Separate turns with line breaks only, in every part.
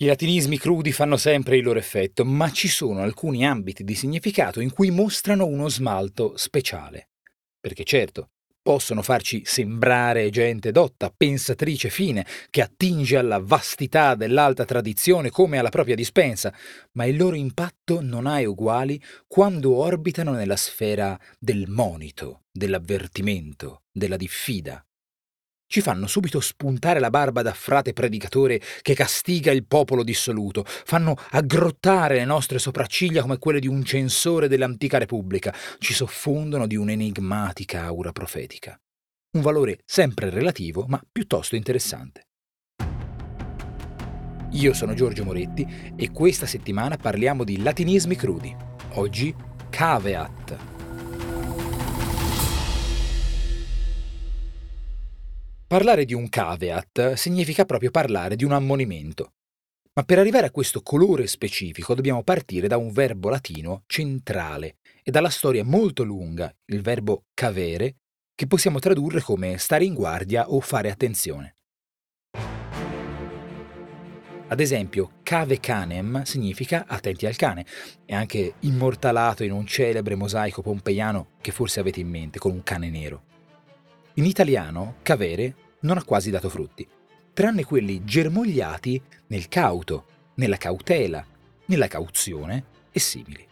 I latinismi crudi fanno sempre il loro effetto, ma ci sono alcuni ambiti di significato in cui mostrano uno smalto speciale. Perché certo, possono farci sembrare gente dotta, pensatrice fine, che attinge alla vastità dell'alta tradizione come alla propria dispensa, ma il loro impatto non ha uguali quando orbitano nella sfera del monito, dell'avvertimento, della diffida ci fanno subito spuntare la barba da frate predicatore che castiga il popolo dissoluto, fanno aggrottare le nostre sopracciglia come quelle di un censore dell'antica Repubblica, ci soffondono di un'enigmatica aura profetica. Un valore sempre relativo, ma piuttosto interessante. Io sono Giorgio Moretti e questa settimana parliamo di latinismi crudi. Oggi caveat. Parlare di un caveat significa proprio parlare di un ammonimento. Ma per arrivare a questo colore specifico dobbiamo partire da un verbo latino centrale e dalla storia molto lunga, il verbo cavere, che possiamo tradurre come stare in guardia o fare attenzione. Ad esempio, cave canem significa attenti al cane, è anche immortalato in un celebre mosaico pompeiano che forse avete in mente, con un cane nero. In italiano, cavere non ha quasi dato frutti, tranne quelli germogliati nel cauto, nella cautela, nella cauzione e simili.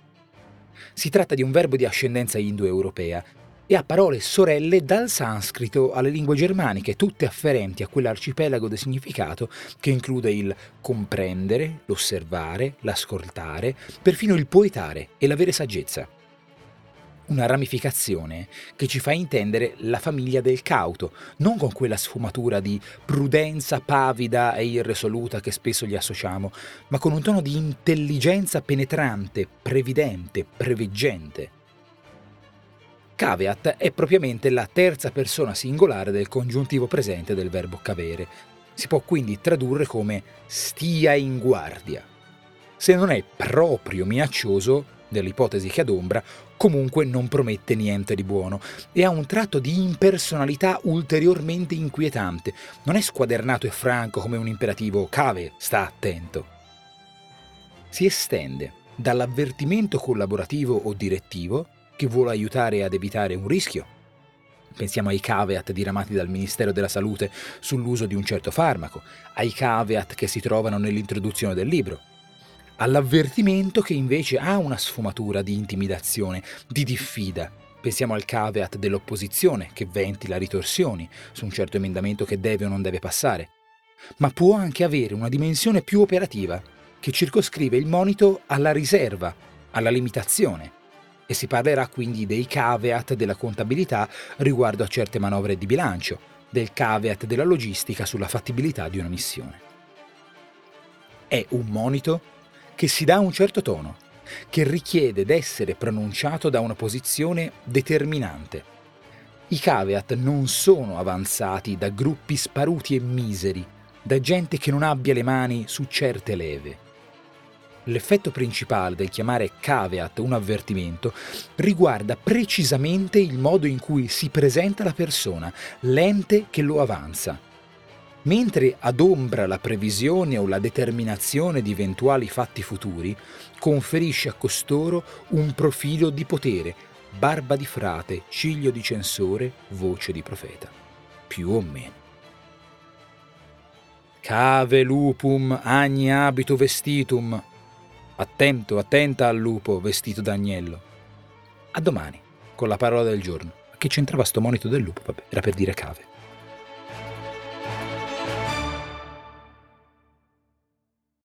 Si tratta di un verbo di ascendenza indoeuropea e ha parole sorelle dal sanscrito alle lingue germaniche, tutte afferenti a quell'arcipelago di significato che include il comprendere, l'osservare, l'ascoltare, perfino il poetare e l'avere saggezza una ramificazione che ci fa intendere la famiglia del cauto, non con quella sfumatura di prudenza pavida e irresoluta che spesso gli associamo, ma con un tono di intelligenza penetrante, previdente, preveggente. Caveat è propriamente la terza persona singolare del congiuntivo presente del verbo cavere. Si può quindi tradurre come stia in guardia. Se non è proprio minaccioso, dell'ipotesi che adombra, comunque non promette niente di buono e ha un tratto di impersonalità ulteriormente inquietante. Non è squadernato e franco come un imperativo cave, sta attento. Si estende dall'avvertimento collaborativo o direttivo che vuole aiutare ad evitare un rischio. Pensiamo ai caveat diramati dal Ministero della Salute sull'uso di un certo farmaco, ai caveat che si trovano nell'introduzione del libro all'avvertimento che invece ha una sfumatura di intimidazione, di diffida. Pensiamo al caveat dell'opposizione che ventila ritorsioni su un certo emendamento che deve o non deve passare, ma può anche avere una dimensione più operativa che circoscrive il monito alla riserva, alla limitazione. E si parlerà quindi dei caveat della contabilità riguardo a certe manovre di bilancio, del caveat della logistica sulla fattibilità di una missione. È un monito che si dà un certo tono, che richiede d'essere pronunciato da una posizione determinante. I caveat non sono avanzati da gruppi sparuti e miseri, da gente che non abbia le mani su certe leve. L'effetto principale del chiamare caveat un avvertimento riguarda precisamente il modo in cui si presenta la persona, l'ente che lo avanza mentre adombra la previsione o la determinazione di eventuali fatti futuri, conferisce a costoro un profilo di potere, barba di frate, ciglio di censore, voce di profeta. Più o meno. Cave lupum agni abito vestitum. Attento, attenta al lupo vestito d'agnello. A domani, con la parola del giorno. Che c'entrava sto monito del lupo? Vabbè, era per dire cave.